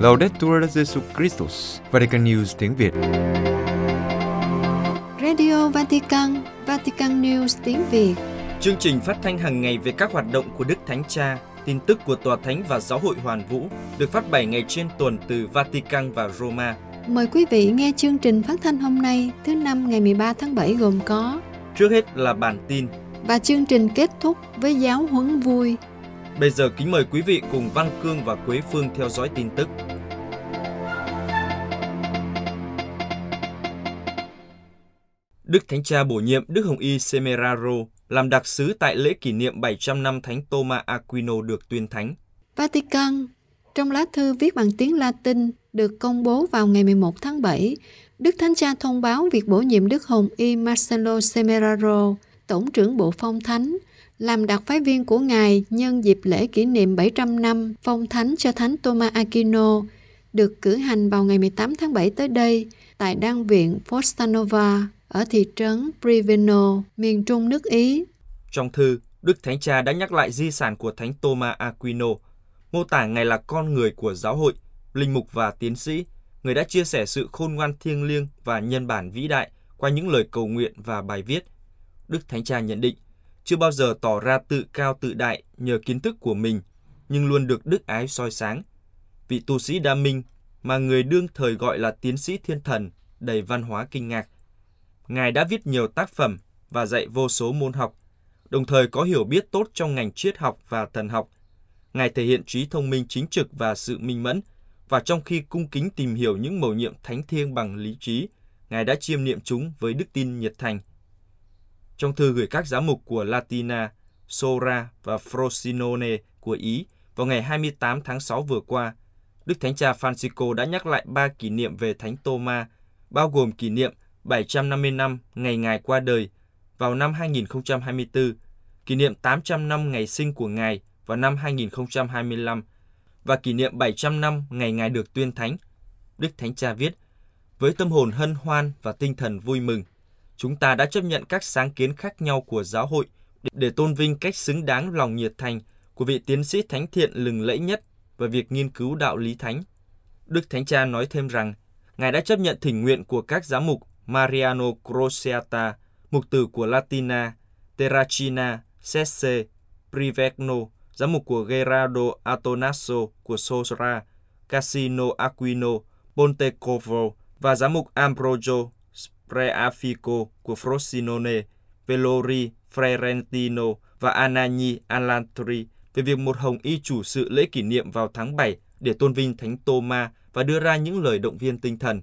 Laudetur Jesu Christus, Vatican News tiếng Việt. Radio Vatican, Vatican News tiếng Việt. Chương trình phát thanh hàng ngày về các hoạt động của Đức Thánh Cha, tin tức của Tòa Thánh và Giáo hội Hoàn Vũ được phát 7 ngày trên tuần từ Vatican và Roma. Mời quý vị nghe chương trình phát thanh hôm nay, thứ năm ngày 13 tháng 7 gồm có Trước hết là bản tin. Và chương trình kết thúc với giáo huấn vui. Bây giờ kính mời quý vị cùng Văn Cương và Quế Phương theo dõi tin tức. Đức Thánh Cha bổ nhiệm Đức Hồng Y Semeraro làm đặc sứ tại lễ kỷ niệm 700 năm Thánh Thomas Aquino được tuyên thánh. Vatican, trong lá thư viết bằng tiếng Latin được công bố vào ngày 11 tháng 7, Đức Thánh Cha thông báo việc bổ nhiệm Đức Hồng Y Marcelo Semeraro, Tổng trưởng Bộ Phong Thánh, làm đặc phái viên của Ngài nhân dịp lễ kỷ niệm 700 năm Phong Thánh cho Thánh Thomas Aquino, được cử hành vào ngày 18 tháng 7 tới đây tại Đan viện Fostanova ở thị trấn Priveno, miền trung nước Ý. Trong thư, Đức Thánh Cha đã nhắc lại di sản của Thánh Thomas Aquino, mô tả Ngài là con người của giáo hội, linh mục và tiến sĩ, người đã chia sẻ sự khôn ngoan thiêng liêng và nhân bản vĩ đại qua những lời cầu nguyện và bài viết. Đức Thánh Cha nhận định, chưa bao giờ tỏ ra tự cao tự đại nhờ kiến thức của mình, nhưng luôn được đức ái soi sáng. Vị tu sĩ đa minh mà người đương thời gọi là tiến sĩ thiên thần, đầy văn hóa kinh ngạc. Ngài đã viết nhiều tác phẩm và dạy vô số môn học, đồng thời có hiểu biết tốt trong ngành triết học và thần học. Ngài thể hiện trí thông minh chính trực và sự minh mẫn, và trong khi cung kính tìm hiểu những mầu nhiệm thánh thiêng bằng lý trí, Ngài đã chiêm niệm chúng với đức tin nhiệt thành. Trong thư gửi các giám mục của Latina, Sora và Frosinone của Ý vào ngày 28 tháng 6 vừa qua, Đức Thánh Cha Francisco đã nhắc lại ba kỷ niệm về Thánh Thomas, bao gồm kỷ niệm 750 năm ngày Ngài qua đời vào năm 2024, kỷ niệm 800 năm ngày sinh của Ngài vào năm 2025 và kỷ niệm 700 năm ngày Ngài được tuyên thánh. Đức Thánh Cha viết, với tâm hồn hân hoan và tinh thần vui mừng, chúng ta đã chấp nhận các sáng kiến khác nhau của giáo hội để tôn vinh cách xứng đáng lòng nhiệt thành của vị tiến sĩ thánh thiện lừng lẫy nhất về việc nghiên cứu đạo lý thánh. Đức Thánh Cha nói thêm rằng, Ngài đã chấp nhận thỉnh nguyện của các giám mục Mariano Crociata, mục tử của Latina, Terracina, Sesse, Privegno, giám mục của Gerardo Atonasso của Sosra, Casino Aquino, Pontecovo và giám mục Ambrogio Preafico của Frosinone, Velori Ferentino và Anagni Alantri về việc một hồng y chủ sự lễ kỷ niệm vào tháng 7 để tôn vinh Thánh Thomas và đưa ra những lời động viên tinh thần.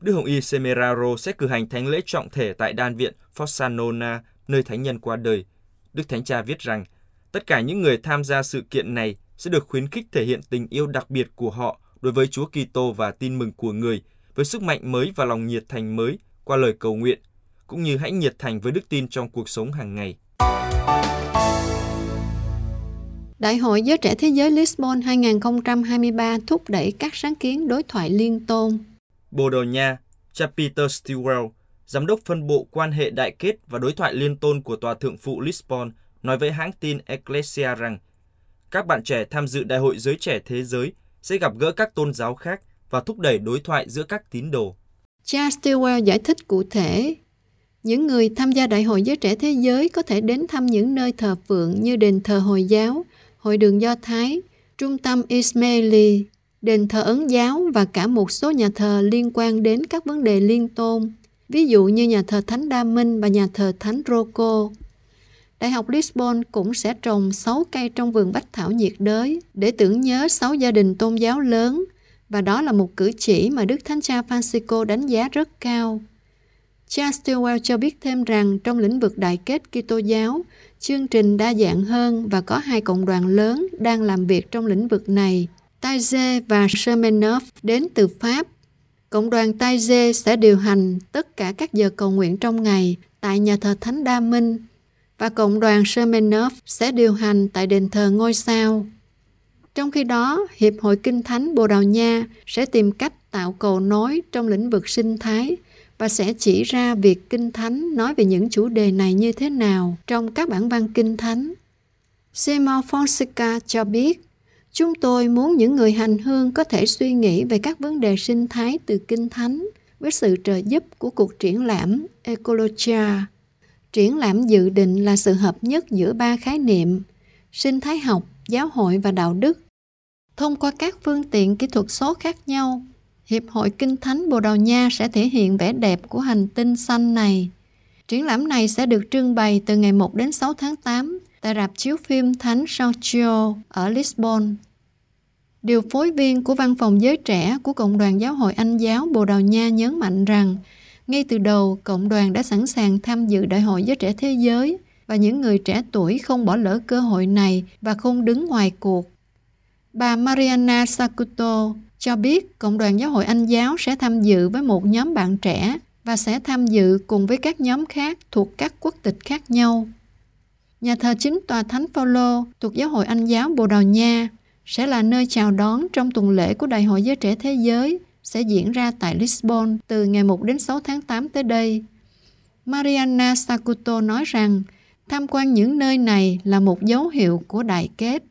Đức Hồng Y Semeraro sẽ cử hành thánh lễ trọng thể tại đan viện Fossanona, nơi thánh nhân qua đời. Đức Thánh Cha viết rằng, tất cả những người tham gia sự kiện này sẽ được khuyến khích thể hiện tình yêu đặc biệt của họ đối với Chúa Kitô và tin mừng của người, với sức mạnh mới và lòng nhiệt thành mới qua lời cầu nguyện, cũng như hãy nhiệt thành với đức tin trong cuộc sống hàng ngày. Đại hội Giới Trẻ Thế giới Lisbon 2023 thúc đẩy các sáng kiến đối thoại liên tôn. Bồ Đào Nha, cha Peter Stilwell, giám đốc phân bộ quan hệ đại kết và đối thoại liên tôn của Tòa Thượng phụ Lisbon, nói với hãng tin Ecclesia rằng các bạn trẻ tham dự Đại hội Giới Trẻ Thế giới sẽ gặp gỡ các tôn giáo khác và thúc đẩy đối thoại giữa các tín đồ. Cha Stilwell giải thích cụ thể, những người tham gia Đại hội Giới Trẻ Thế giới có thể đến thăm những nơi thờ phượng như đền thờ Hồi giáo, Hội đường Do Thái, Trung tâm Ismaili, đền thờ Ấn giáo và cả một số nhà thờ liên quan đến các vấn đề liên tôn, ví dụ như nhà thờ Thánh Đa Minh và nhà thờ Thánh Rocco. Đại học Lisbon cũng sẽ trồng 6 cây trong vườn bách thảo nhiệt đới để tưởng nhớ 6 gia đình tôn giáo lớn và đó là một cử chỉ mà Đức Thánh Cha Francisco đánh giá rất cao. Cha Stilwell cho biết thêm rằng trong lĩnh vực đại kết Kitô giáo, chương trình đa dạng hơn và có hai cộng đoàn lớn đang làm việc trong lĩnh vực này. Taizé và Semenov đến từ Pháp. Cộng đoàn Taizé sẽ điều hành tất cả các giờ cầu nguyện trong ngày tại nhà thờ Thánh Đa Minh và cộng đoàn Semenov sẽ điều hành tại đền thờ ngôi sao. Trong khi đó, Hiệp hội Kinh Thánh Bồ Đào Nha sẽ tìm cách tạo cầu nối trong lĩnh vực sinh thái và sẽ chỉ ra việc Kinh Thánh nói về những chủ đề này như thế nào trong các bản văn Kinh Thánh. Seymour Fonseca cho biết, chúng tôi muốn những người hành hương có thể suy nghĩ về các vấn đề sinh thái từ Kinh Thánh với sự trợ giúp của cuộc triển lãm Ecologia. Triển lãm dự định là sự hợp nhất giữa ba khái niệm sinh thái học, giáo hội và đạo đức. Thông qua các phương tiện kỹ thuật số khác nhau, Hiệp hội Kinh Thánh Bồ Đào Nha sẽ thể hiện vẻ đẹp của hành tinh xanh này. Triển lãm này sẽ được trưng bày từ ngày 1 đến 6 tháng 8 tại rạp chiếu phim Thánh Sergio ở Lisbon. Điều phối viên của Văn phòng Giới Trẻ của Cộng đoàn Giáo hội Anh Giáo Bồ Đào Nha nhấn mạnh rằng ngay từ đầu, cộng đoàn đã sẵn sàng tham dự Đại hội Giới Trẻ Thế Giới và những người trẻ tuổi không bỏ lỡ cơ hội này và không đứng ngoài cuộc. Bà Mariana Sakuto cho biết Cộng đoàn Giáo hội Anh Giáo sẽ tham dự với một nhóm bạn trẻ và sẽ tham dự cùng với các nhóm khác thuộc các quốc tịch khác nhau. Nhà thờ chính tòa Thánh Phaolô thuộc Giáo hội Anh Giáo Bồ Đào Nha sẽ là nơi chào đón trong tuần lễ của Đại hội Giới Trẻ Thế Giới sẽ diễn ra tại Lisbon từ ngày 1 đến 6 tháng 8 tới đây. Mariana Sakuto nói rằng tham quan những nơi này là một dấu hiệu của đại kết.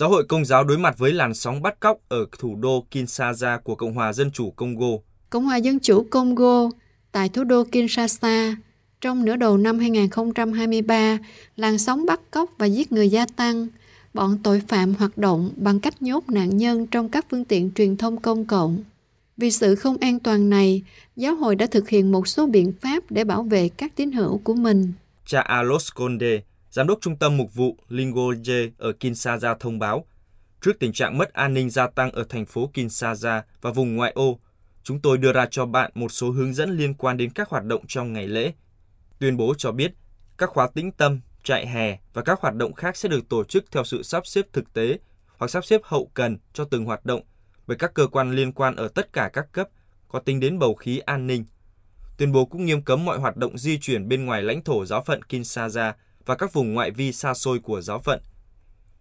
Giáo hội Công giáo đối mặt với làn sóng bắt cóc ở thủ đô Kinshasa của Cộng hòa Dân chủ Congo. Cộng hòa Dân chủ Congo tại thủ đô Kinshasa trong nửa đầu năm 2023, làn sóng bắt cóc và giết người gia tăng. Bọn tội phạm hoạt động bằng cách nhốt nạn nhân trong các phương tiện truyền thông công cộng. Vì sự không an toàn này, giáo hội đã thực hiện một số biện pháp để bảo vệ các tín hữu của mình. Cha Alos Conde, giám đốc trung tâm mục vụ Lingoje ở Kinshasa thông báo, trước tình trạng mất an ninh gia tăng ở thành phố Kinshasa và vùng ngoại ô, chúng tôi đưa ra cho bạn một số hướng dẫn liên quan đến các hoạt động trong ngày lễ. Tuyên bố cho biết, các khóa tĩnh tâm, trại hè và các hoạt động khác sẽ được tổ chức theo sự sắp xếp thực tế hoặc sắp xếp hậu cần cho từng hoạt động bởi các cơ quan liên quan ở tất cả các cấp có tính đến bầu khí an ninh. Tuyên bố cũng nghiêm cấm mọi hoạt động di chuyển bên ngoài lãnh thổ giáo phận Kinshasa và các vùng ngoại vi xa xôi của giáo phận.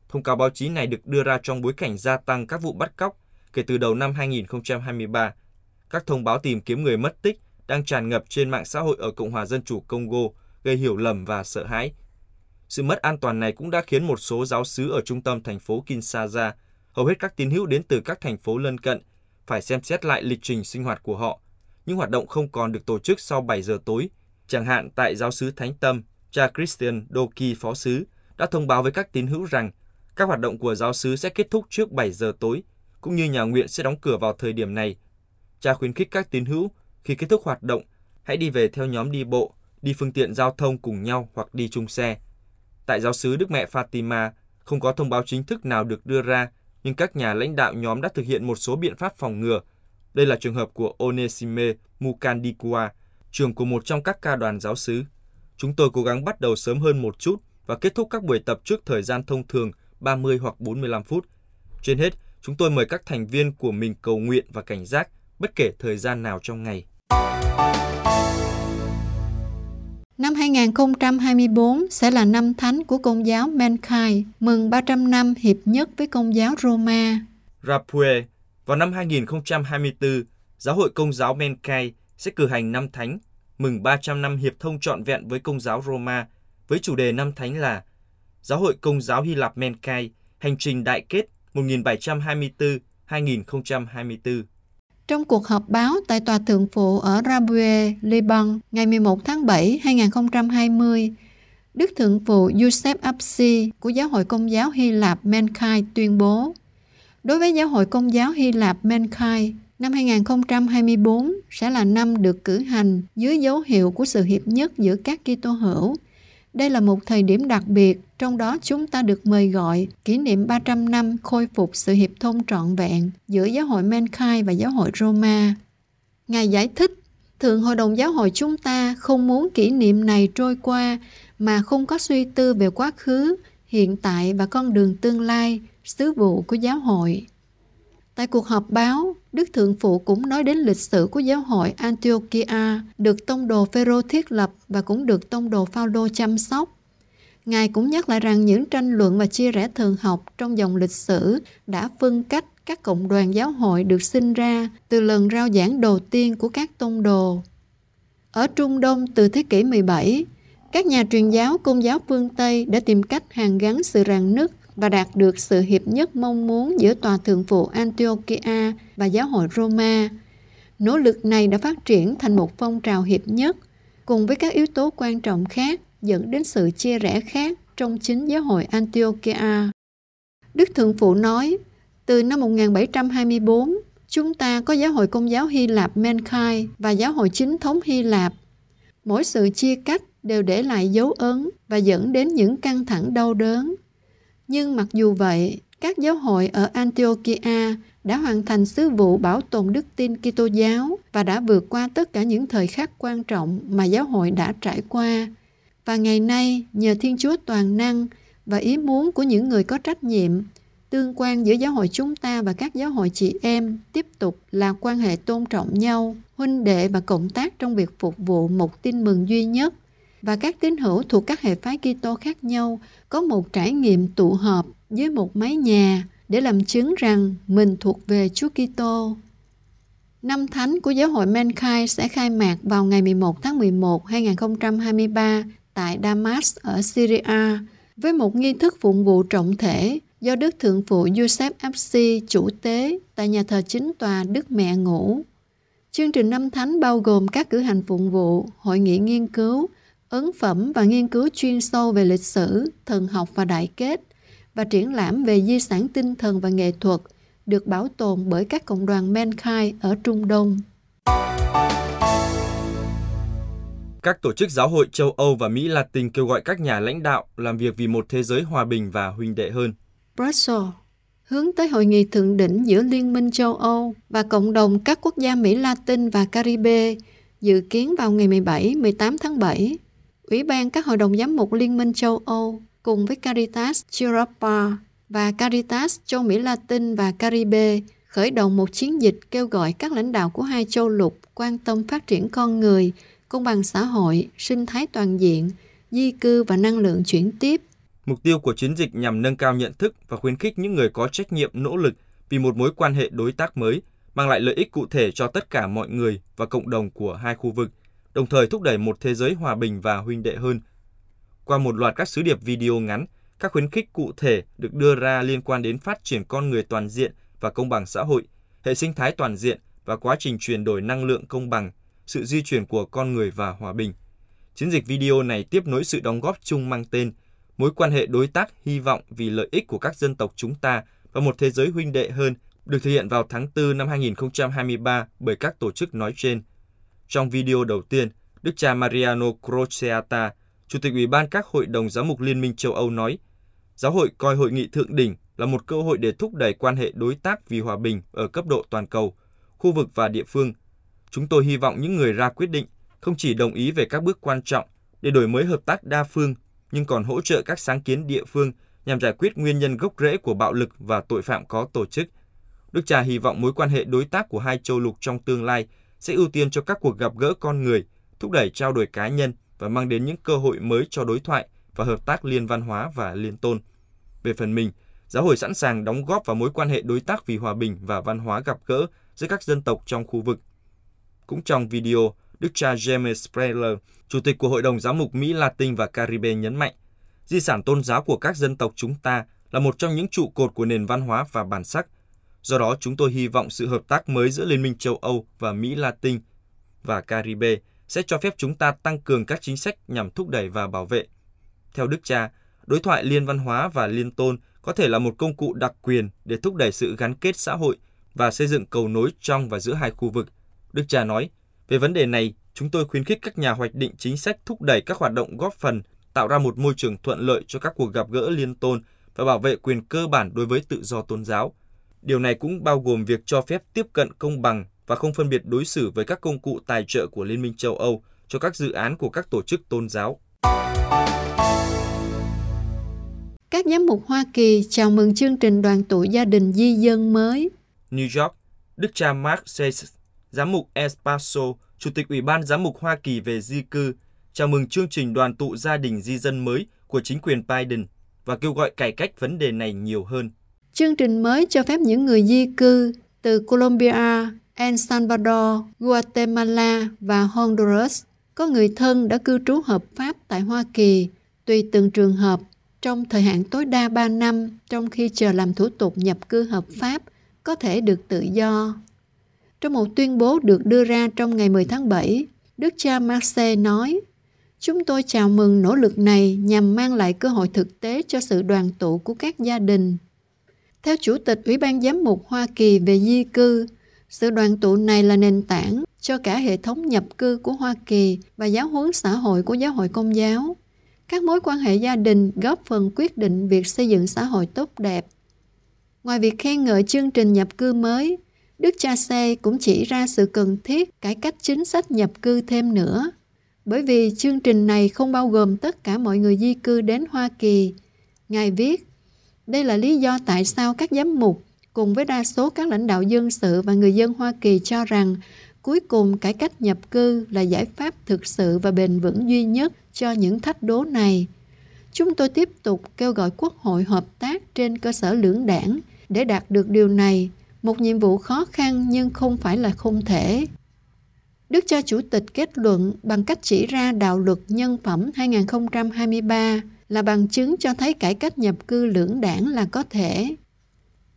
Thông cáo báo chí này được đưa ra trong bối cảnh gia tăng các vụ bắt cóc kể từ đầu năm 2023. Các thông báo tìm kiếm người mất tích đang tràn ngập trên mạng xã hội ở Cộng hòa Dân chủ Congo, gây hiểu lầm và sợ hãi. Sự mất an toàn này cũng đã khiến một số giáo sứ ở trung tâm thành phố Kinshasa, hầu hết các tín hữu đến từ các thành phố lân cận, phải xem xét lại lịch trình sinh hoạt của họ. Những hoạt động không còn được tổ chức sau 7 giờ tối, chẳng hạn tại giáo sứ Thánh Tâm, cha Christian Doki phó sứ đã thông báo với các tín hữu rằng các hoạt động của giáo sứ sẽ kết thúc trước 7 giờ tối, cũng như nhà nguyện sẽ đóng cửa vào thời điểm này. Cha khuyến khích các tín hữu khi kết thúc hoạt động, hãy đi về theo nhóm đi bộ, đi phương tiện giao thông cùng nhau hoặc đi chung xe. Tại giáo sứ Đức Mẹ Fatima, không có thông báo chính thức nào được đưa ra, nhưng các nhà lãnh đạo nhóm đã thực hiện một số biện pháp phòng ngừa. Đây là trường hợp của Onesime Mukandikua, trường của một trong các ca đoàn giáo sứ. Chúng tôi cố gắng bắt đầu sớm hơn một chút và kết thúc các buổi tập trước thời gian thông thường 30 hoặc 45 phút. Trên hết, chúng tôi mời các thành viên của mình cầu nguyện và cảnh giác bất kể thời gian nào trong ngày. Năm 2024 sẽ là năm thánh của Công giáo Menkai, mừng 300 năm hiệp nhất với Công giáo Roma. Rapue, vào năm 2024, Giáo hội Công giáo Menkai sẽ cử hành năm thánh, mừng 300 năm hiệp thông trọn vẹn với Công giáo Roma, với chủ đề năm thánh là Giáo hội Công giáo Hy Lạp Menkai, hành trình đại kết 1724-2024. Trong cuộc họp báo tại Tòa Thượng phụ ở Rabue, Liban, ngày 11 tháng 7, 2020, Đức Thượng phụ Yusef Apsi của Giáo hội Công giáo Hy Lạp Menkai tuyên bố Đối với Giáo hội Công giáo Hy Lạp Menkai, năm 2024 sẽ là năm được cử hành dưới dấu hiệu của sự hiệp nhất giữa các Kitô hữu đây là một thời điểm đặc biệt, trong đó chúng ta được mời gọi kỷ niệm 300 năm khôi phục sự hiệp thông trọn vẹn giữa giáo hội Menkai và giáo hội Roma. Ngài giải thích, Thượng Hội đồng Giáo hội chúng ta không muốn kỷ niệm này trôi qua mà không có suy tư về quá khứ, hiện tại và con đường tương lai, sứ vụ của giáo hội. Tại cuộc họp báo, Đức Thượng Phụ cũng nói đến lịch sử của giáo hội Antiochia được tông đồ Phêrô thiết lập và cũng được tông đồ Phaolô chăm sóc. Ngài cũng nhắc lại rằng những tranh luận và chia rẽ thường học trong dòng lịch sử đã phân cách các cộng đoàn giáo hội được sinh ra từ lần rao giảng đầu tiên của các tông đồ. Ở Trung Đông từ thế kỷ 17, Các nhà truyền giáo công giáo phương Tây đã tìm cách hàn gắn sự ràng nứt và đạt được sự hiệp nhất mong muốn giữa tòa thượng phụ Antiochia và giáo hội Roma. Nỗ lực này đã phát triển thành một phong trào hiệp nhất, cùng với các yếu tố quan trọng khác dẫn đến sự chia rẽ khác trong chính giáo hội Antiochia. Đức Thượng Phụ nói, từ năm 1724, chúng ta có giáo hội công giáo Hy Lạp Menkai và giáo hội chính thống Hy Lạp. Mỗi sự chia cách đều để lại dấu ấn và dẫn đến những căng thẳng đau đớn. Nhưng mặc dù vậy, các giáo hội ở Antiochia đã hoàn thành sứ vụ bảo tồn đức tin Kitô giáo và đã vượt qua tất cả những thời khắc quan trọng mà giáo hội đã trải qua. Và ngày nay, nhờ Thiên Chúa toàn năng và ý muốn của những người có trách nhiệm, tương quan giữa giáo hội chúng ta và các giáo hội chị em tiếp tục là quan hệ tôn trọng nhau, huynh đệ và cộng tác trong việc phục vụ một tin mừng duy nhất và các tín hữu thuộc các hệ phái Kitô khác nhau có một trải nghiệm tụ họp dưới một mái nhà để làm chứng rằng mình thuộc về Chúa Kitô. Năm thánh của giáo hội Mankind sẽ khai mạc vào ngày 11 tháng 11 2023 tại Damas ở Syria với một nghi thức phụng vụ trọng thể do Đức Thượng phụ Joseph FC chủ tế tại nhà thờ chính tòa Đức Mẹ Ngũ. Chương trình năm thánh bao gồm các cử hành phụng vụ, hội nghị nghiên cứu, ấn phẩm và nghiên cứu chuyên sâu về lịch sử, thần học và đại kết và triển lãm về di sản tinh thần và nghệ thuật được bảo tồn bởi các cộng đoàn Menkai ở Trung Đông. Các tổ chức giáo hội châu Âu và Mỹ Latin kêu gọi các nhà lãnh đạo làm việc vì một thế giới hòa bình và huynh đệ hơn. Brussels hướng tới hội nghị thượng đỉnh giữa Liên minh châu Âu và cộng đồng các quốc gia Mỹ Latin và Caribe dự kiến vào ngày 17-18 tháng 7. Ủy ban các hội đồng giám mục Liên minh châu Âu cùng với Caritas Europa và Caritas châu Mỹ Latin và Caribe khởi động một chiến dịch kêu gọi các lãnh đạo của hai châu lục quan tâm phát triển con người, công bằng xã hội, sinh thái toàn diện, di cư và năng lượng chuyển tiếp. Mục tiêu của chiến dịch nhằm nâng cao nhận thức và khuyến khích những người có trách nhiệm nỗ lực vì một mối quan hệ đối tác mới, mang lại lợi ích cụ thể cho tất cả mọi người và cộng đồng của hai khu vực, đồng thời thúc đẩy một thế giới hòa bình và huynh đệ hơn qua một loạt các sứ điệp video ngắn, các khuyến khích cụ thể được đưa ra liên quan đến phát triển con người toàn diện và công bằng xã hội, hệ sinh thái toàn diện và quá trình chuyển đổi năng lượng công bằng, sự di chuyển của con người và hòa bình. Chiến dịch video này tiếp nối sự đóng góp chung mang tên Mối quan hệ đối tác hy vọng vì lợi ích của các dân tộc chúng ta và một thế giới huynh đệ hơn được thực hiện vào tháng 4 năm 2023 bởi các tổ chức nói trên. Trong video đầu tiên, Đức cha Mariano Crociata Chủ tịch Ủy ban các hội đồng giám mục Liên minh châu Âu nói, giáo hội coi hội nghị thượng đỉnh là một cơ hội để thúc đẩy quan hệ đối tác vì hòa bình ở cấp độ toàn cầu, khu vực và địa phương. Chúng tôi hy vọng những người ra quyết định không chỉ đồng ý về các bước quan trọng để đổi mới hợp tác đa phương, nhưng còn hỗ trợ các sáng kiến địa phương nhằm giải quyết nguyên nhân gốc rễ của bạo lực và tội phạm có tổ chức. Đức cha hy vọng mối quan hệ đối tác của hai châu lục trong tương lai sẽ ưu tiên cho các cuộc gặp gỡ con người, thúc đẩy trao đổi cá nhân và mang đến những cơ hội mới cho đối thoại và hợp tác liên văn hóa và liên tôn. Về phần mình, giáo hội sẵn sàng đóng góp vào mối quan hệ đối tác vì hòa bình và văn hóa gặp gỡ giữa các dân tộc trong khu vực. Cũng trong video, Đức cha James Spreller, Chủ tịch của Hội đồng Giám mục Mỹ Latin và Caribe nhấn mạnh, di sản tôn giáo của các dân tộc chúng ta là một trong những trụ cột của nền văn hóa và bản sắc. Do đó, chúng tôi hy vọng sự hợp tác mới giữa Liên minh châu Âu và Mỹ Latin và Caribe sẽ cho phép chúng ta tăng cường các chính sách nhằm thúc đẩy và bảo vệ. Theo Đức cha, đối thoại liên văn hóa và liên tôn có thể là một công cụ đặc quyền để thúc đẩy sự gắn kết xã hội và xây dựng cầu nối trong và giữa hai khu vực. Đức cha nói, về vấn đề này, chúng tôi khuyến khích các nhà hoạch định chính sách thúc đẩy các hoạt động góp phần tạo ra một môi trường thuận lợi cho các cuộc gặp gỡ liên tôn và bảo vệ quyền cơ bản đối với tự do tôn giáo. Điều này cũng bao gồm việc cho phép tiếp cận công bằng và không phân biệt đối xử với các công cụ tài trợ của Liên minh châu Âu cho các dự án của các tổ chức tôn giáo. Các giám mục Hoa Kỳ chào mừng chương trình đoàn tụ gia đình di dân mới. New York, Đức cha Mark Sayes, giám mục El Paso, Chủ tịch Ủy ban Giám mục Hoa Kỳ về di cư, chào mừng chương trình đoàn tụ gia đình di dân mới của chính quyền Biden và kêu gọi cải cách vấn đề này nhiều hơn. Chương trình mới cho phép những người di cư từ Colombia, El Salvador, Guatemala và Honduras có người thân đã cư trú hợp pháp tại Hoa Kỳ, tùy từng trường hợp, trong thời hạn tối đa 3 năm trong khi chờ làm thủ tục nhập cư hợp pháp có thể được tự do. Trong một tuyên bố được đưa ra trong ngày 10 tháng 7, Đức cha Marseille nói, Chúng tôi chào mừng nỗ lực này nhằm mang lại cơ hội thực tế cho sự đoàn tụ của các gia đình. Theo Chủ tịch Ủy ban Giám mục Hoa Kỳ về di cư, sự đoàn tụ này là nền tảng cho cả hệ thống nhập cư của Hoa Kỳ và giáo huấn xã hội của giáo hội công giáo. Các mối quan hệ gia đình góp phần quyết định việc xây dựng xã hội tốt đẹp. Ngoài việc khen ngợi chương trình nhập cư mới, Đức cha Xe cũng chỉ ra sự cần thiết cải cách chính sách nhập cư thêm nữa. Bởi vì chương trình này không bao gồm tất cả mọi người di cư đến Hoa Kỳ. Ngài viết, đây là lý do tại sao các giám mục cùng với đa số các lãnh đạo dân sự và người dân Hoa Kỳ cho rằng cuối cùng cải cách nhập cư là giải pháp thực sự và bền vững duy nhất cho những thách đố này. Chúng tôi tiếp tục kêu gọi Quốc hội hợp tác trên cơ sở lưỡng đảng để đạt được điều này, một nhiệm vụ khó khăn nhưng không phải là không thể. Đức cha Chủ tịch kết luận bằng cách chỉ ra đạo luật nhân phẩm 2023 là bằng chứng cho thấy cải cách nhập cư lưỡng đảng là có thể.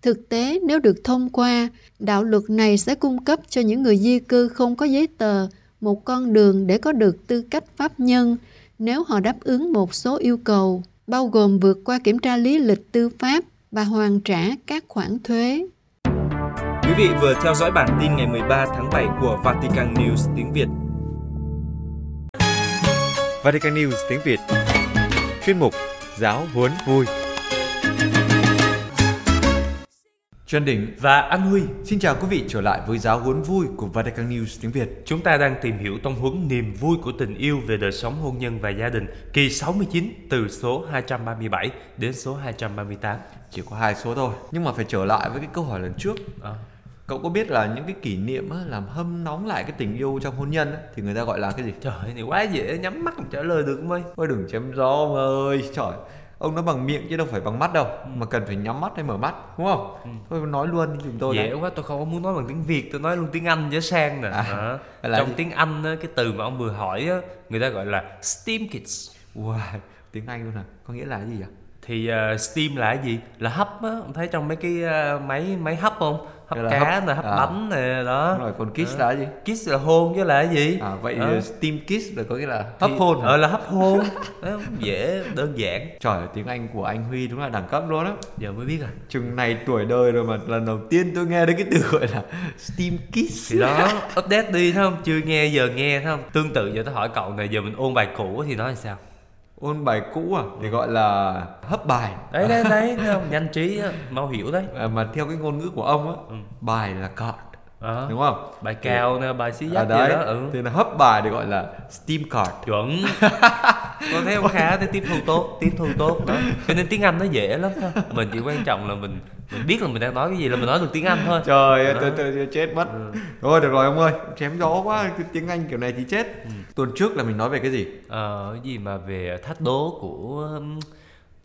Thực tế, nếu được thông qua, đạo luật này sẽ cung cấp cho những người di cư không có giấy tờ một con đường để có được tư cách pháp nhân nếu họ đáp ứng một số yêu cầu, bao gồm vượt qua kiểm tra lý lịch tư pháp và hoàn trả các khoản thuế. Quý vị vừa theo dõi bản tin ngày 13 tháng 7 của Vatican News tiếng Việt. Vatican News tiếng Việt Chuyên mục Giáo huấn vui Trần Đỉnh và Anh Huy. Xin chào quý vị trở lại với giáo huấn vui của Vatican News tiếng Việt. Chúng ta đang tìm hiểu tông huấn niềm vui của tình yêu về đời sống hôn nhân và gia đình kỳ 69 từ số 237 đến số 238. Chỉ có hai số thôi, nhưng mà phải trở lại với cái câu hỏi lần trước. À. Cậu có biết là những cái kỷ niệm á, làm hâm nóng lại cái tình yêu trong hôn nhân á, thì người ta gọi là cái gì? Trời này quá dễ, nhắm mắt trả lời được không ơi? Ôi đừng chém gió ông ơi, trời ông nói bằng miệng chứ đâu phải bằng mắt đâu ừ. mà cần phải nhắm mắt hay mở mắt đúng không ừ. thôi nói luôn chúng tôi dễ quá tôi không có muốn nói bằng tiếng việt tôi nói luôn tiếng anh dễ sang nè à, à. trong gì? tiếng anh á, cái từ mà ông vừa hỏi á, người ta gọi là steam kids wow tiếng anh luôn à có nghĩa là gì vậy thì uh, steam là cái gì? Là hấp á ông thấy trong mấy cái uh, máy máy hấp không? Hấp cá hấp, nè hấp à. bánh nè đó. Rồi còn kiss à. là gì? Kiss là hôn chứ là cái gì? À vậy à. steam kiss là có nghĩa là hấp thì, hôn ờ là hấp hôn. Dễ đơn giản. Trời tiếng anh của anh huy đúng là đẳng cấp luôn á. Giờ mới biết à chừng này tuổi đời rồi mà lần đầu tiên tôi nghe đến cái từ gọi là steam kiss. Thì đó update đi thấy không? Chưa nghe giờ nghe thấy không? Tương tự giờ tôi hỏi cậu này giờ mình ôn bài cũ thì nói là sao ôn bài cũ à? Thì gọi là hấp bài. Đấy đấy đấy nhanh trí mau hiểu đấy. À, mà theo cái ngôn ngữ của ông á ừ. bài là card à, đúng không? Bài cao nè bài xí dắt à, đấy. đó ừ. thì là hấp bài thì gọi là steam card. Chuẩn. Con thấy ông khá thấy tiếp thu tốt tiếp thu tốt đó. Cho nên tiếng anh nó dễ lắm thôi mình chỉ quan trọng là mình mình biết là mình đang nói cái gì là mình nói được tiếng anh thôi. Trời ơi tôi, tôi, tôi chết mất. Ừ. thôi được rồi ông ơi chém gió quá tiếng anh kiểu này thì chết. Ừ. tuần trước là mình nói về cái gì? Ờ cái gì mà về thách đố của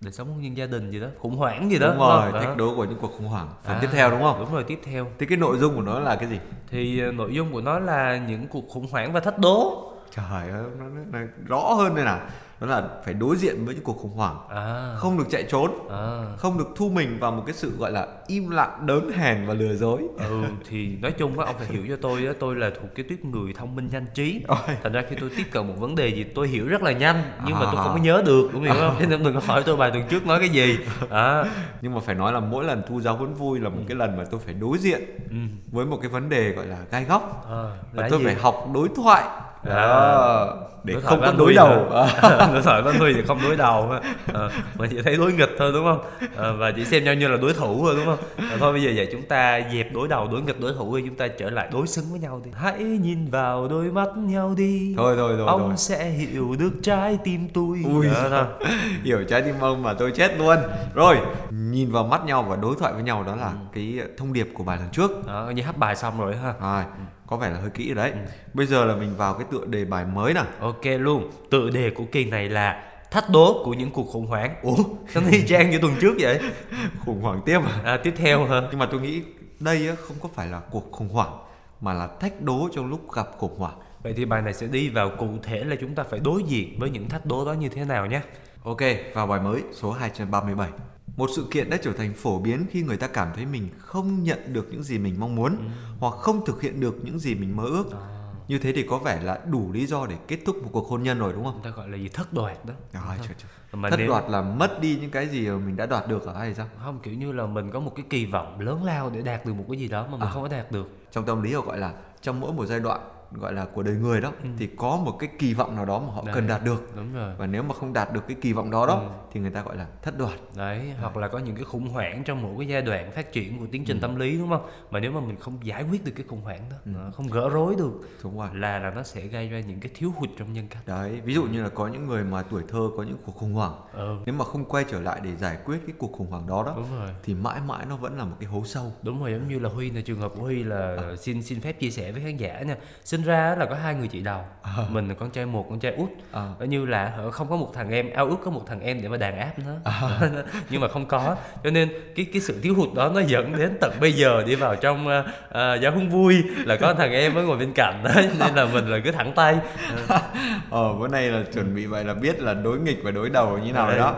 đời sống hôn nhân gia đình gì đó khủng hoảng gì đó. Đúng rồi thách đố của những cuộc khủng hoảng. Phần à, tiếp theo đúng không? đúng rồi tiếp theo. Thì cái nội dung của nó là cái gì? Thì uh, nội dung của nó là những cuộc khủng hoảng và thách đố trời ơi nó, nó, nó rõ hơn đây nào đó là phải đối diện với những cuộc khủng hoảng à. không được chạy trốn à. không được thu mình vào một cái sự gọi là im lặng đớn hèn và lừa dối ừ thì nói chung á ông phải hiểu cho tôi á tôi là thuộc cái tuyết người thông minh nhanh trí Ôi. thành ra khi tôi tiếp cận một vấn đề gì tôi hiểu rất là nhanh nhưng à. mà tôi không có nhớ được đúng không à. nên đừng có hỏi tôi bài tuần trước nói cái gì à. nhưng mà phải nói là mỗi lần thu giáo huấn vui là một ừ. cái lần mà tôi phải đối diện ừ. với một cái vấn đề gọi là gai góc à, và tôi gì? phải học đối thoại à, để đối không có đối đầu. Đối thoại với người thì không đối đầu à, mà chỉ thấy đối nghịch thôi đúng không? À, và chỉ xem nhau như là đối thủ thôi đúng không? À, thôi bây giờ vậy chúng ta dẹp đối đầu đối nghịch đối thủ thì chúng ta trở lại đối xứng với nhau đi. Hãy nhìn vào đôi mắt nhau đi. Thôi thôi thôi ông thôi. sẽ hiểu được trái tim tôi. Ui, đó, hiểu trái tim ông mà tôi chết luôn. Rồi nhìn vào mắt nhau và đối thoại với nhau đó là ừ. cái thông điệp của bài lần trước. Đó, như hát bài xong rồi ha. Ừ có vẻ là hơi kỹ đấy. Ừ. Bây giờ là mình vào cái tựa đề bài mới nè. Ok luôn. Tựa đề của kỳ này là thách đố của những cuộc khủng hoảng. Ủa, sao y chang như tuần trước vậy? khủng hoảng tiếp à? à tiếp theo hả? Nhưng mà tôi nghĩ đây không có phải là cuộc khủng hoảng mà là thách đố trong lúc gặp khủng hoảng vậy thì bài này sẽ đi vào cụ thể là chúng ta phải đối diện với những thách đố đó như thế nào nhé ok vào bài mới số 237 một sự kiện đã trở thành phổ biến khi người ta cảm thấy mình không nhận được những gì mình mong muốn ừ. hoặc không thực hiện được những gì mình mơ ước à. như thế thì có vẻ là đủ lý do để kết thúc một cuộc hôn nhân rồi đúng không? Ta gọi là gì thất đoạt đó. Rồi, trời, trời. Mà thất nếu... đoạt là mất đi những cái gì mà mình đã đoạt được ở hay sao? Không kiểu như là mình có một cái kỳ vọng lớn lao để đạt được một cái gì đó mà mình à. không có đạt được. Trong tâm lý họ gọi là trong mỗi một giai đoạn gọi là của đời người đó ừ. thì có một cái kỳ vọng nào đó mà họ đấy, cần đạt được đúng rồi và nếu mà không đạt được cái kỳ vọng đó đó ừ. thì người ta gọi là thất đoạt đấy, đấy hoặc là có những cái khủng hoảng trong mỗi cái giai đoạn phát triển của tiến trình ừ. tâm lý đúng không mà nếu mà mình không giải quyết được cái khủng hoảng đó ừ. không gỡ rối được đúng rồi là là nó sẽ gây ra những cái thiếu hụt trong nhân cách đấy ví dụ như là có những người mà tuổi thơ có những cuộc khủng hoảng ừ. nếu mà không quay trở lại để giải quyết cái cuộc khủng hoảng đó đó đúng rồi. thì mãi mãi nó vẫn là một cái hố sâu đúng rồi giống như là huy là trường hợp của huy là à. xin xin phép chia sẻ với khán giả nha sinh ra là có hai người chị đầu. À. mình là con trai một con trai út. À. như là không có một thằng em ao ước có một thằng em để mà đàn áp nó. À. nhưng mà không có. Cho nên cái cái sự thiếu hụt đó nó dẫn đến tận bây giờ đi vào trong uh, uh, giáo huấn vui là có thằng em mới ngồi bên cạnh đó. Nên là mình là cứ thẳng tay. Ờ bữa nay là chuẩn bị vậy là biết là đối nghịch và đối đầu như nào rồi đó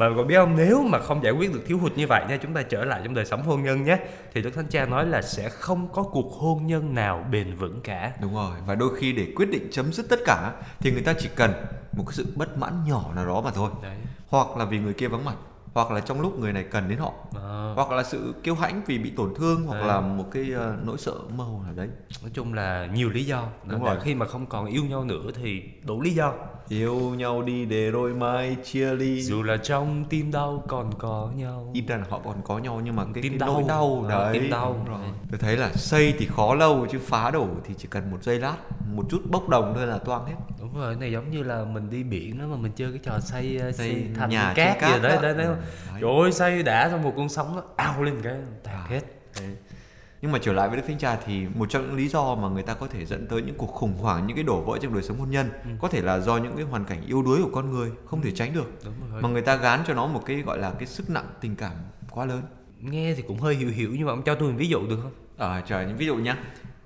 mà có biết không? Nếu mà không giải quyết được thiếu hụt như vậy nha chúng ta trở lại trong đời sống hôn nhân nhé. Thì đức thánh cha nói là sẽ không có cuộc hôn nhân nào bền vững cả. Đúng rồi và đôi khi để quyết định chấm dứt tất cả thì người ta chỉ cần một cái sự bất mãn nhỏ nào đó mà thôi. Đấy. hoặc là vì người kia vắng mặt hoặc là trong lúc người này cần đến họ. À. hoặc là sự kiêu hãnh vì bị tổn thương hoặc à. là một cái uh, nỗi sợ mơ hồ nào đấy. Nói chung là nhiều lý do. Đúng rồi. khi mà không còn yêu nhau nữa thì đủ lý do yêu nhau đi để rồi mai chia ly. Dù là trong tim đau còn có nhau. Im ra là họ còn có nhau nhưng mà cái, tim cái đau. nỗi đau. à, đấy tim đau. Rồi. Tôi thấy là xây thì khó lâu chứ phá đổ thì chỉ cần một giây lát một chút bốc đồng thôi là toang hết. Đúng rồi này giống như là mình đi biển đó mà mình chơi cái trò xây xây, xây thành nhà cát, cát gì đấy đấy, đấy. trời ơi xây đã xong một con sóng nó ao lên cái tạt à. hết nhưng mà trở lại với đức thánh cha thì một trong những lý do mà người ta có thể dẫn tới những cuộc khủng hoảng những cái đổ vỡ trong đời sống hôn nhân ừ. có thể là do những cái hoàn cảnh yếu đuối của con người không thể tránh được. Mà người ta gán cho nó một cái gọi là cái sức nặng tình cảm quá lớn. Nghe thì cũng hơi hiểu hiểu nhưng mà ông cho tôi một ví dụ được không? À trời những ví dụ nhá.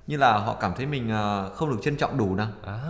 Như là họ cảm thấy mình à, không được trân trọng đủ nè. À.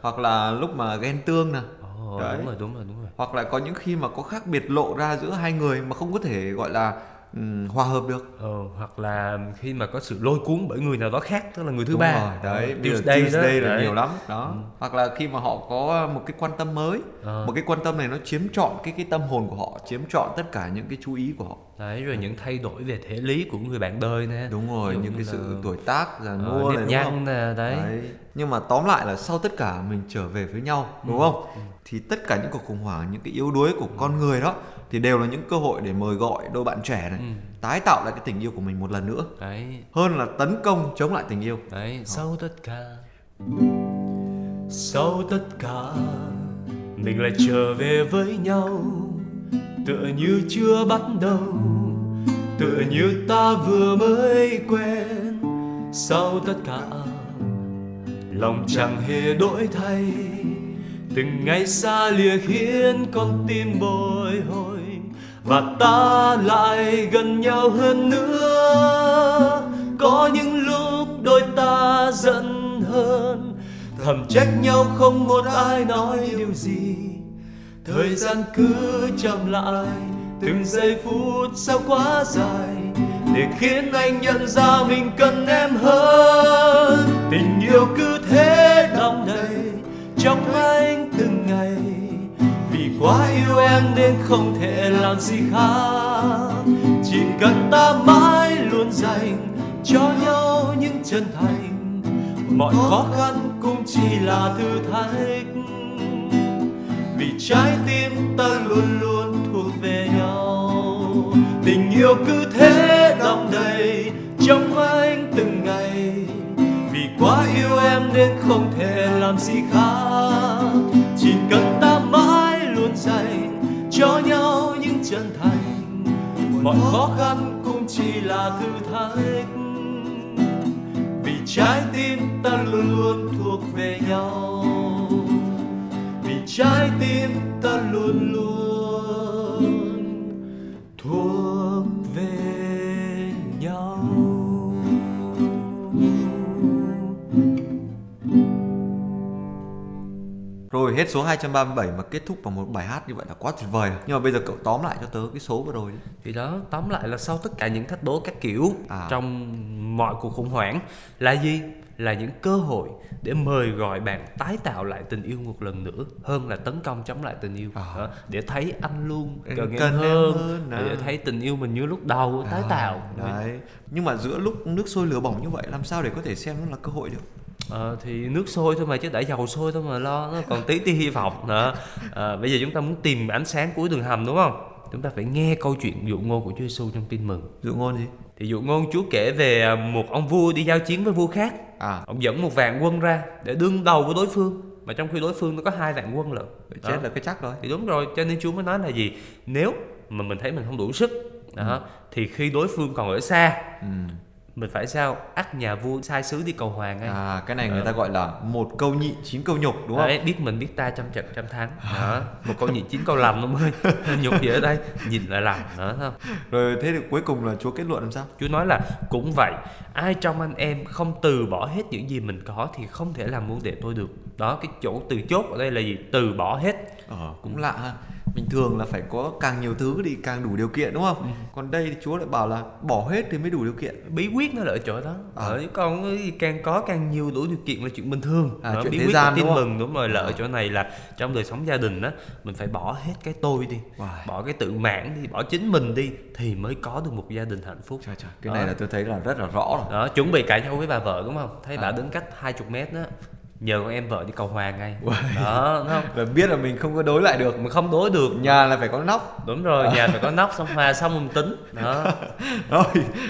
hoặc là lúc mà ghen tương nè. Oh, đúng rồi đúng rồi đúng rồi. Hoặc là có những khi mà có khác biệt lộ ra giữa hai người mà không có thể gọi là um, hòa hợp được ờ, hoặc là khi mà có sự lôi cuốn bởi người nào đó khác tức là người thứ Đúng ba rồi, đấy uh, Tuesday, Tuesday đó, là đấy. nhiều lắm đó ừ. hoặc là khi mà họ có một cái quan tâm mới ờ. một cái quan tâm này nó chiếm trọn cái cái tâm hồn của họ chiếm trọn tất cả những cái chú ý của họ đấy rồi những thay đổi về thể lý của người bạn đời nè đúng rồi những cái là... sự tuổi tác già ờ, nua này nhăn nè đấy. đấy nhưng mà tóm lại là sau tất cả mình trở về với nhau đúng ừ. không ừ. thì tất cả những cuộc khủng hoảng những cái yếu đuối của ừ. con người đó thì đều là những cơ hội để mời gọi đôi bạn trẻ này ừ. tái tạo lại cái tình yêu của mình một lần nữa đấy hơn là tấn công chống lại tình yêu đấy sau tất cả sau tất cả mình lại trở về với nhau tựa như chưa bắt đầu, tựa như ta vừa mới quen. Sau tất cả, lòng chẳng hề đổi thay. Từng ngày xa lìa khiến con tim bồi hồi, và ta lại gần nhau hơn nữa. Có những lúc đôi ta giận hơn, thầm trách nhau không một ai nói điều gì thời gian cứ chậm lại, từng giây phút sao quá dài, để khiến anh nhận ra mình cần em hơn. Tình yêu cứ thế đong đầy trong anh từng ngày, vì quá yêu em nên không thể làm gì khác. Chỉ cần ta mãi luôn dành cho nhau những chân thành, mọi khó khăn cũng chỉ là thử thách vì trái tim ta luôn luôn thuộc về nhau. Tình yêu cứ thế đong đầy trong anh từng ngày. Vì quá yêu em nên không thể làm gì khác. Chỉ cần ta mãi luôn dành cho nhau những chân thành. Mọi khó khăn cũng chỉ là thử thách. Vì trái tim ta luôn luôn thuộc về nhau trái tim ta luôn luôn thuộc về nhau. Ôi hết số 237 mà kết thúc bằng một bài hát như vậy là quá tuyệt vời. Nhưng mà bây giờ cậu tóm lại cho tớ cái số vừa rồi đi. Thì đó tóm lại là sau tất cả những thách đố các kiểu À. trong mọi cuộc khủng hoảng là gì là những cơ hội để mời gọi bạn tái tạo lại tình yêu một lần nữa hơn là tấn công chống lại tình yêu. À. đó, để thấy anh luôn Cần cần em em hơn, hơn, để à. thấy tình yêu mình như lúc đầu tái tạo. Đấy. Nhưng mà giữa lúc nước sôi lửa bỏng như vậy làm sao để có thể xem nó là cơ hội được? Ờ, thì nước sôi thôi mà chứ đã dầu sôi thôi mà lo nó còn tí tí hy vọng nữa. Ờ, bây giờ chúng ta muốn tìm ánh sáng cuối đường hầm đúng không? Chúng ta phải nghe câu chuyện dụ ngôn của Chúa Giêsu trong tin mừng. Dụ ngôn gì? Thì dụ ngôn Chúa kể về à, một ông vua đi giao chiến với vua khác. À. Ông dẫn một vạn quân ra để đương đầu với đối phương. Mà trong khi đối phương nó có hai vạn quân lận. Đó. chết là cái chắc rồi. Thì đúng rồi cho nên Chúa mới nói là gì? Nếu mà mình thấy mình không đủ sức đó thì khi đối phương còn ở xa ừ. Mình phải sao? Ắt nhà vua sai sứ đi cầu hòa ngay À cái này người ta gọi là một câu nhị chín câu nhục đúng không? Đấy, biết mình biết ta trăm trận trăm thắng. Đó một câu nhị chín câu lầm ông ơi. Nhục gì ở đây nhìn lại làm đó thấy không? Rồi thế thì cuối cùng là Chúa kết luận làm sao? Chúa nói là cũng vậy ai trong anh em không từ bỏ hết những gì mình có thì không thể làm môn đệ tôi được. Đó cái chỗ từ chốt ở đây là gì? Từ bỏ hết. Ờ cũng lạ ha Bình thường là phải có càng nhiều thứ thì càng đủ điều kiện đúng không? Ừ. Còn đây thì Chúa lại bảo là bỏ hết thì mới đủ điều kiện bí quyết nó là ở chỗ đó À. ở gì càng có càng nhiều đủ điều kiện là chuyện bình thường À, Đó, chuyện bí thế quyết gian tin đúng mừng đúng rồi là ở À. chỗ này là trong đời sống gia đình á mình phải bỏ hết cái tôi đi Wow. bỏ cái tự mãn đi bỏ chính mình đi thì mới có được một gia đình hạnh phúc Trời trời, cái Đó. này là tôi thấy là rất là rõ rồi đó chuẩn bị cãi nhau với bà vợ đúng không thấy bà À. đứng cách 20 mét đó nhờ con em vợ đi cầu hòa ngay đó đúng không? Là biết là mình không có đối lại được mình không đối được Nhà là phải có nóc. Đúng rồi nhà phải có nóc xong hòa xong mình tính. Đó. Rồi,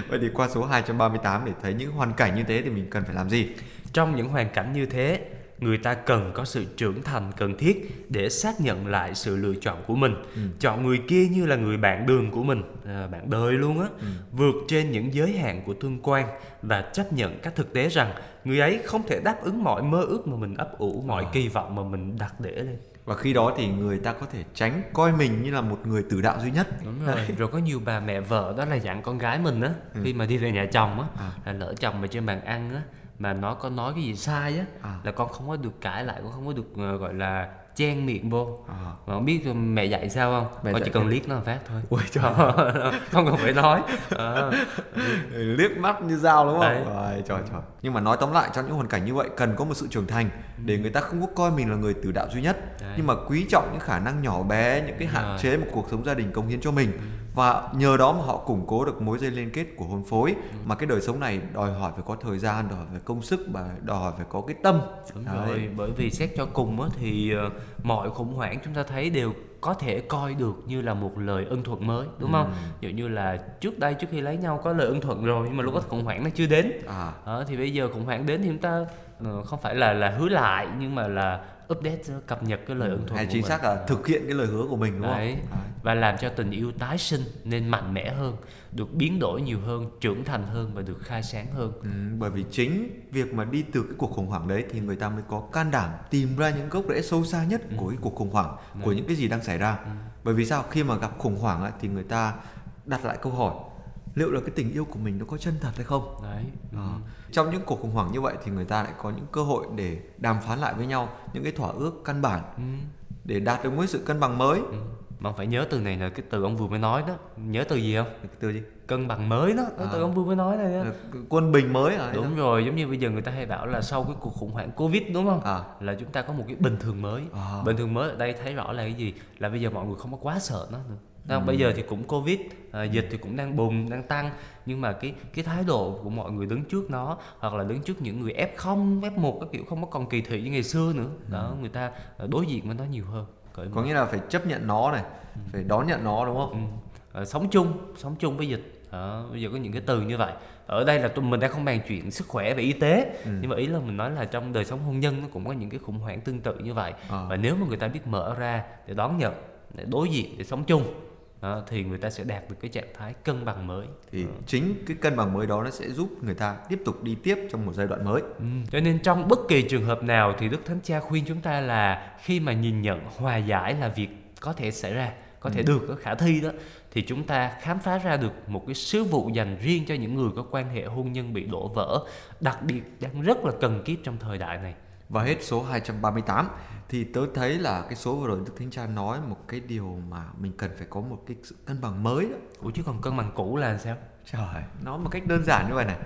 vậy thì qua số 238 để thấy những hoàn cảnh như thế thì mình cần phải làm gì? trong những hoàn cảnh như thế người ta cần có sự trưởng thành cần thiết để xác nhận lại sự lựa chọn của mình. Chọn người kia như là người bạn đường của mình à, bạn đời luôn á. Vượt trên những giới hạn của tương quan và chấp nhận các thực tế rằng người ấy không thể đáp ứng mọi mơ ước mà mình ấp ủ mọi kỳ vọng mà mình đặt để lên. Và khi đó thì người ta có thể tránh coi mình như là một người tử đạo duy nhất. Đúng rồi. Rồi có nhiều bà mẹ vợ đó là dặn con gái mình á khi mà đi về nhà chồng á À. là lỡ chồng mà trên bàn ăn á mà nó có nói cái gì sai á À. là con không có được cãi lại con không có được ờ, gọi là chen miệng vô À. mà không biết mẹ dạy sao không Mẹ con chỉ cần liếc nó một phát thôi Ui trời không cần phải nói Ờ. liếc mắt như dao đúng không? Rồi, trời trời. Nhưng mà nói tóm lại trong những hoàn cảnh như vậy cần có một sự trưởng thành để người ta không có coi mình là người tử đạo duy nhất Đấy. nhưng mà quý trọng những khả năng nhỏ bé, những cái hạn chế mà cuộc sống gia đình cống hiến cho mình và nhờ đó mà họ củng cố được mối dây liên kết của hôn phối mà cái đời sống này đòi hỏi phải có thời gian, đòi hỏi phải công sức và đòi hỏi phải có cái tâm. Đúng Đấy. rồi, bởi vì xét cho cùng á, thì ờ, mọi khủng hoảng chúng ta thấy đều có thể coi được như là một lời ân thuận mới đúng không? Ví dụ như là trước đây trước khi lấy nhau có lời ân thuận rồi nhưng mà lúc đó khủng hoảng nó chưa đến. À, Đó, thì bây giờ khủng hoảng đến thì chúng ta ờ, không phải là là hứa lại nhưng mà là update cập nhật cái lời ân thuận hay của chính mình. xác là thực hiện cái lời hứa của mình đúng Đấy. không? và làm cho tình yêu tái sinh nên mạnh mẽ hơn, được biến đổi nhiều hơn, trưởng thành hơn và được khai sáng hơn. Ừ, bởi vì chính việc mà đi từ cái cuộc khủng hoảng đấy thì người ta mới có can đảm tìm ra những gốc rễ sâu xa nhất của cái cuộc khủng hoảng của những cái gì đang xảy ra bởi vì sao khi mà gặp khủng hoảng ấy, thì người ta đặt lại câu hỏi liệu là cái tình yêu của mình nó có chân thật hay không Đấy. Ờ. trong những cuộc khủng hoảng như vậy thì người ta lại có những cơ hội để đàm phán lại với nhau những cái thỏa ước căn bản Ừ. để đạt được một sự cân bằng mới Ừ. Mà phải nhớ từ này là cái từ ông vừa mới nói đó Nhớ từ gì không? Cái từ gì Cân bằng mới đó À. từ ông vừa mới nói này đó quân bình mới à Đúng rồi, giống như bây giờ người ta hay bảo là sau cái cuộc khủng hoảng Covid đúng không? À. Là chúng ta có một cái bình thường mới À. Bình thường mới ở đây thấy rõ là cái gì? Là bây giờ mọi người không có quá sợ nó nữa Không? Bây giờ thì cũng Covid, à, dịch thì cũng đang bùng, đang tăng. Nhưng mà cái cái thái độ của mọi người đứng trước nó Hoặc là đứng trước những người F0, F1 các kiểu không có còn kỳ thị như ngày xưa nữa. Đó, người ta à, đối diện với nó nhiều hơn. Cởi có nghĩa là phải chấp nhận nó này phải đón nhận nó đúng không? Ừ. Ờ, sống chung sống chung với dịch. Đó, bây giờ có những cái từ như vậy. Ở đây là tụi mình đang không bàn chuyện sức khỏe và y tế. Ừ. nhưng mà ý là mình nói là trong đời sống hôn nhân nó cũng có những cái khủng hoảng tương tự như vậy. Ờ. và nếu mà người ta biết mở ra để đón nhận để đối diện để sống chung đó, thì người ta sẽ đạt được cái trạng thái cân bằng mới thì chính cái cân bằng mới đó nó sẽ giúp người ta tiếp tục đi tiếp trong một giai đoạn mới Ừ. Cho nên trong bất kỳ trường hợp nào thì Đức Thánh Cha khuyên chúng ta là khi mà nhìn nhận hòa giải là việc có thể xảy ra, có thể được, có khả thi đó thì chúng ta khám phá ra được một cái sứ vụ dành riêng cho những người có quan hệ hôn nhân bị đổ vỡ, đặc biệt đang rất là cần kiếp trong thời đại này. Và hết số 238 thì tớ thấy là cái số vừa rồi Đức Thánh Cha nói một cái điều mà mình cần phải có một cái sự cân bằng mới đó. Ủa chứ còn cân bằng cũ là sao? Trời, nói một cách đơn giản như vậy này.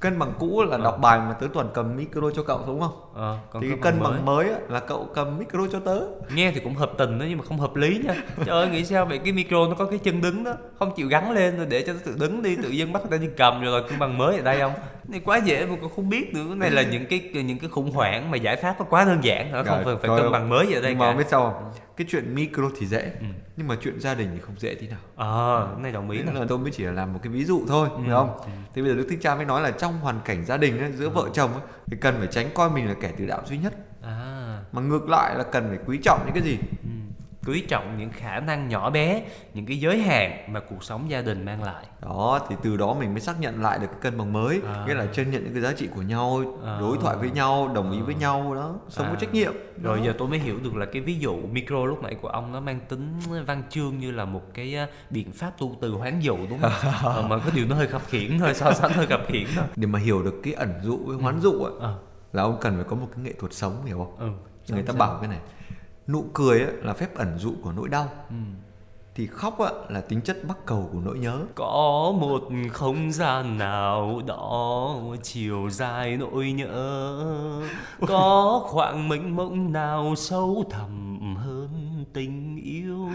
Cân bằng cũ là đọc bài mà tớ toàn cầm micro cho cậu đúng không? Ờ, còn thì cái cân cân bằng mới á, là cậu cầm micro cho tớ. nghe thì cũng hợp tình đó nhưng mà không hợp lý nha trời ơi nghĩ sao vậy cái micro nó có cái chân đứng đó không chịu gắn lên rồi để cho nó tự đứng đi tự nhiên bắt người ta đi cầm rồi cân bằng mới ở đây không này quá dễ mà cũng không biết nữa cái này là những cái những cái khủng hoảng mà giải pháp nó quá đơn giản hả không Rồi, phải phải rồi. cân bằng mới ở đây Nhưng mà biết sao không? Cái chuyện micro thì dễ, Ừ. nhưng mà chuyện gia đình thì không dễ tí nào. ờ cái này đồng ý Nên là tôi mới chỉ là làm một cái ví dụ thôi, Ừ. hiểu không? Thì bây giờ Đức Thích Cha mới nói là trong hoàn cảnh gia đình ấy, giữa vợ chồng ấy, thì cần phải tránh coi mình là kẻ tử đạo duy nhất, à mà ngược lại là cần phải quý trọng những cái gì? Ừ. quý trọng những khả năng nhỏ bé những cái giới hạn mà cuộc sống gia đình mang lại Đó, thì từ đó mình mới xác nhận lại được cái cân bằng mới, À. nghĩa là chân nhận những cái giá trị của nhau, À. đối thoại với nhau, đồng ý với nhau đó, sống có À. trách nhiệm. rồi Đó. giờ tôi mới hiểu được là cái ví dụ micro lúc nãy của ông nó mang tính văn chương như là một cái á, biện pháp tu từ hoán dụ đúng không ờ, mà cái điều nó hơi khập khiễng thôi so sánh hơi khập khiễng thôi Để mà hiểu được cái ẩn dụ với hoán dụ ấy, ờ là ông cần phải có một cái nghệ thuật sống hiểu không? ừ người ta Sao- bảo cái này nụ cười ấy, là phép ẩn dụ của nỗi đau. Ừ. thì khóc ấy, là tính chất bắc cầu của nỗi nhớ. Có một không gian nào đó chiều dài nỗi nhớ? Có khoảng mênh mông nào sâu thẳm hơn tình yêu?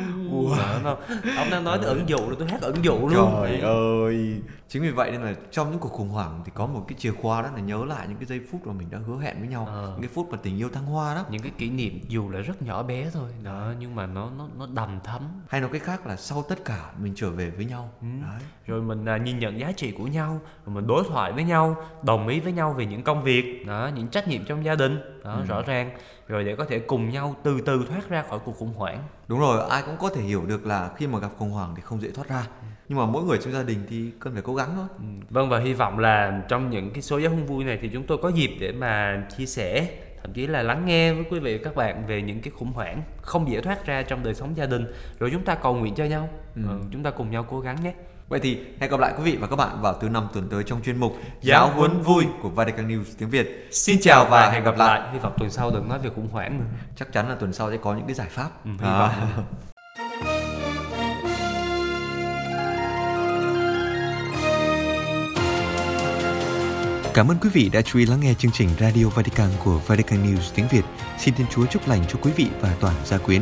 Đó, nó- ông đang nói tới ẩn dụ rồi tôi hát ẩn dụ luôn. Trời ơi chính vì vậy nên là trong những cuộc khủng hoảng thì có một cái chìa khóa đó là nhớ lại những cái giây phút mà mình đã hứa hẹn với nhau. Ờ. những cái phút mà tình yêu thăng hoa đó. Những cái kỷ niệm dù là rất nhỏ bé thôi đó nhưng mà nó nó nó đầm thấm hay nói cách khác là sau tất cả mình trở về với nhau. Ừ. đấy. Rồi mình à, nhìn nhận giá trị của nhau rồi mình đối thoại với nhau đồng ý với nhau về những công việc đó những trách nhiệm trong gia đình. Đó rõ ràng. Rồi để có thể cùng nhau từ từ thoát ra khỏi cuộc khủng hoảng đúng rồi ai cũng có thể hiểu được là khi mà gặp khủng hoảng thì không dễ thoát ra nhưng mà mỗi người trong gia đình thì cần phải cố gắng thôi Ừ. Vâng và hy vọng là trong những cái số giáo huấn vui này thì chúng tôi có dịp để mà chia sẻ thậm chí là lắng nghe với quý vị và các bạn về những cái khủng hoảng không dễ thoát ra trong đời sống gia đình rồi chúng ta cầu nguyện cho nhau Ừ. Ờ, chúng ta cùng nhau cố gắng nhé Vậy thì hẹn gặp lại quý vị và các bạn vào thứ năm tuần tới trong chuyên mục Giáo huấn vui của Vatican News tiếng Việt. Xin chào và hẹn gặp lại hy vọng tuần sau đừng nói về khủng hoảng nữa Chắc chắn là tuần sau sẽ có những cái giải pháp. Ừ, hy À. Cảm ơn quý vị đã chú ý lắng nghe chương trình Radio Vatican của Vatican News tiếng Việt. Xin Thiên Chúa chúc lành cho quý vị và toàn gia quyến.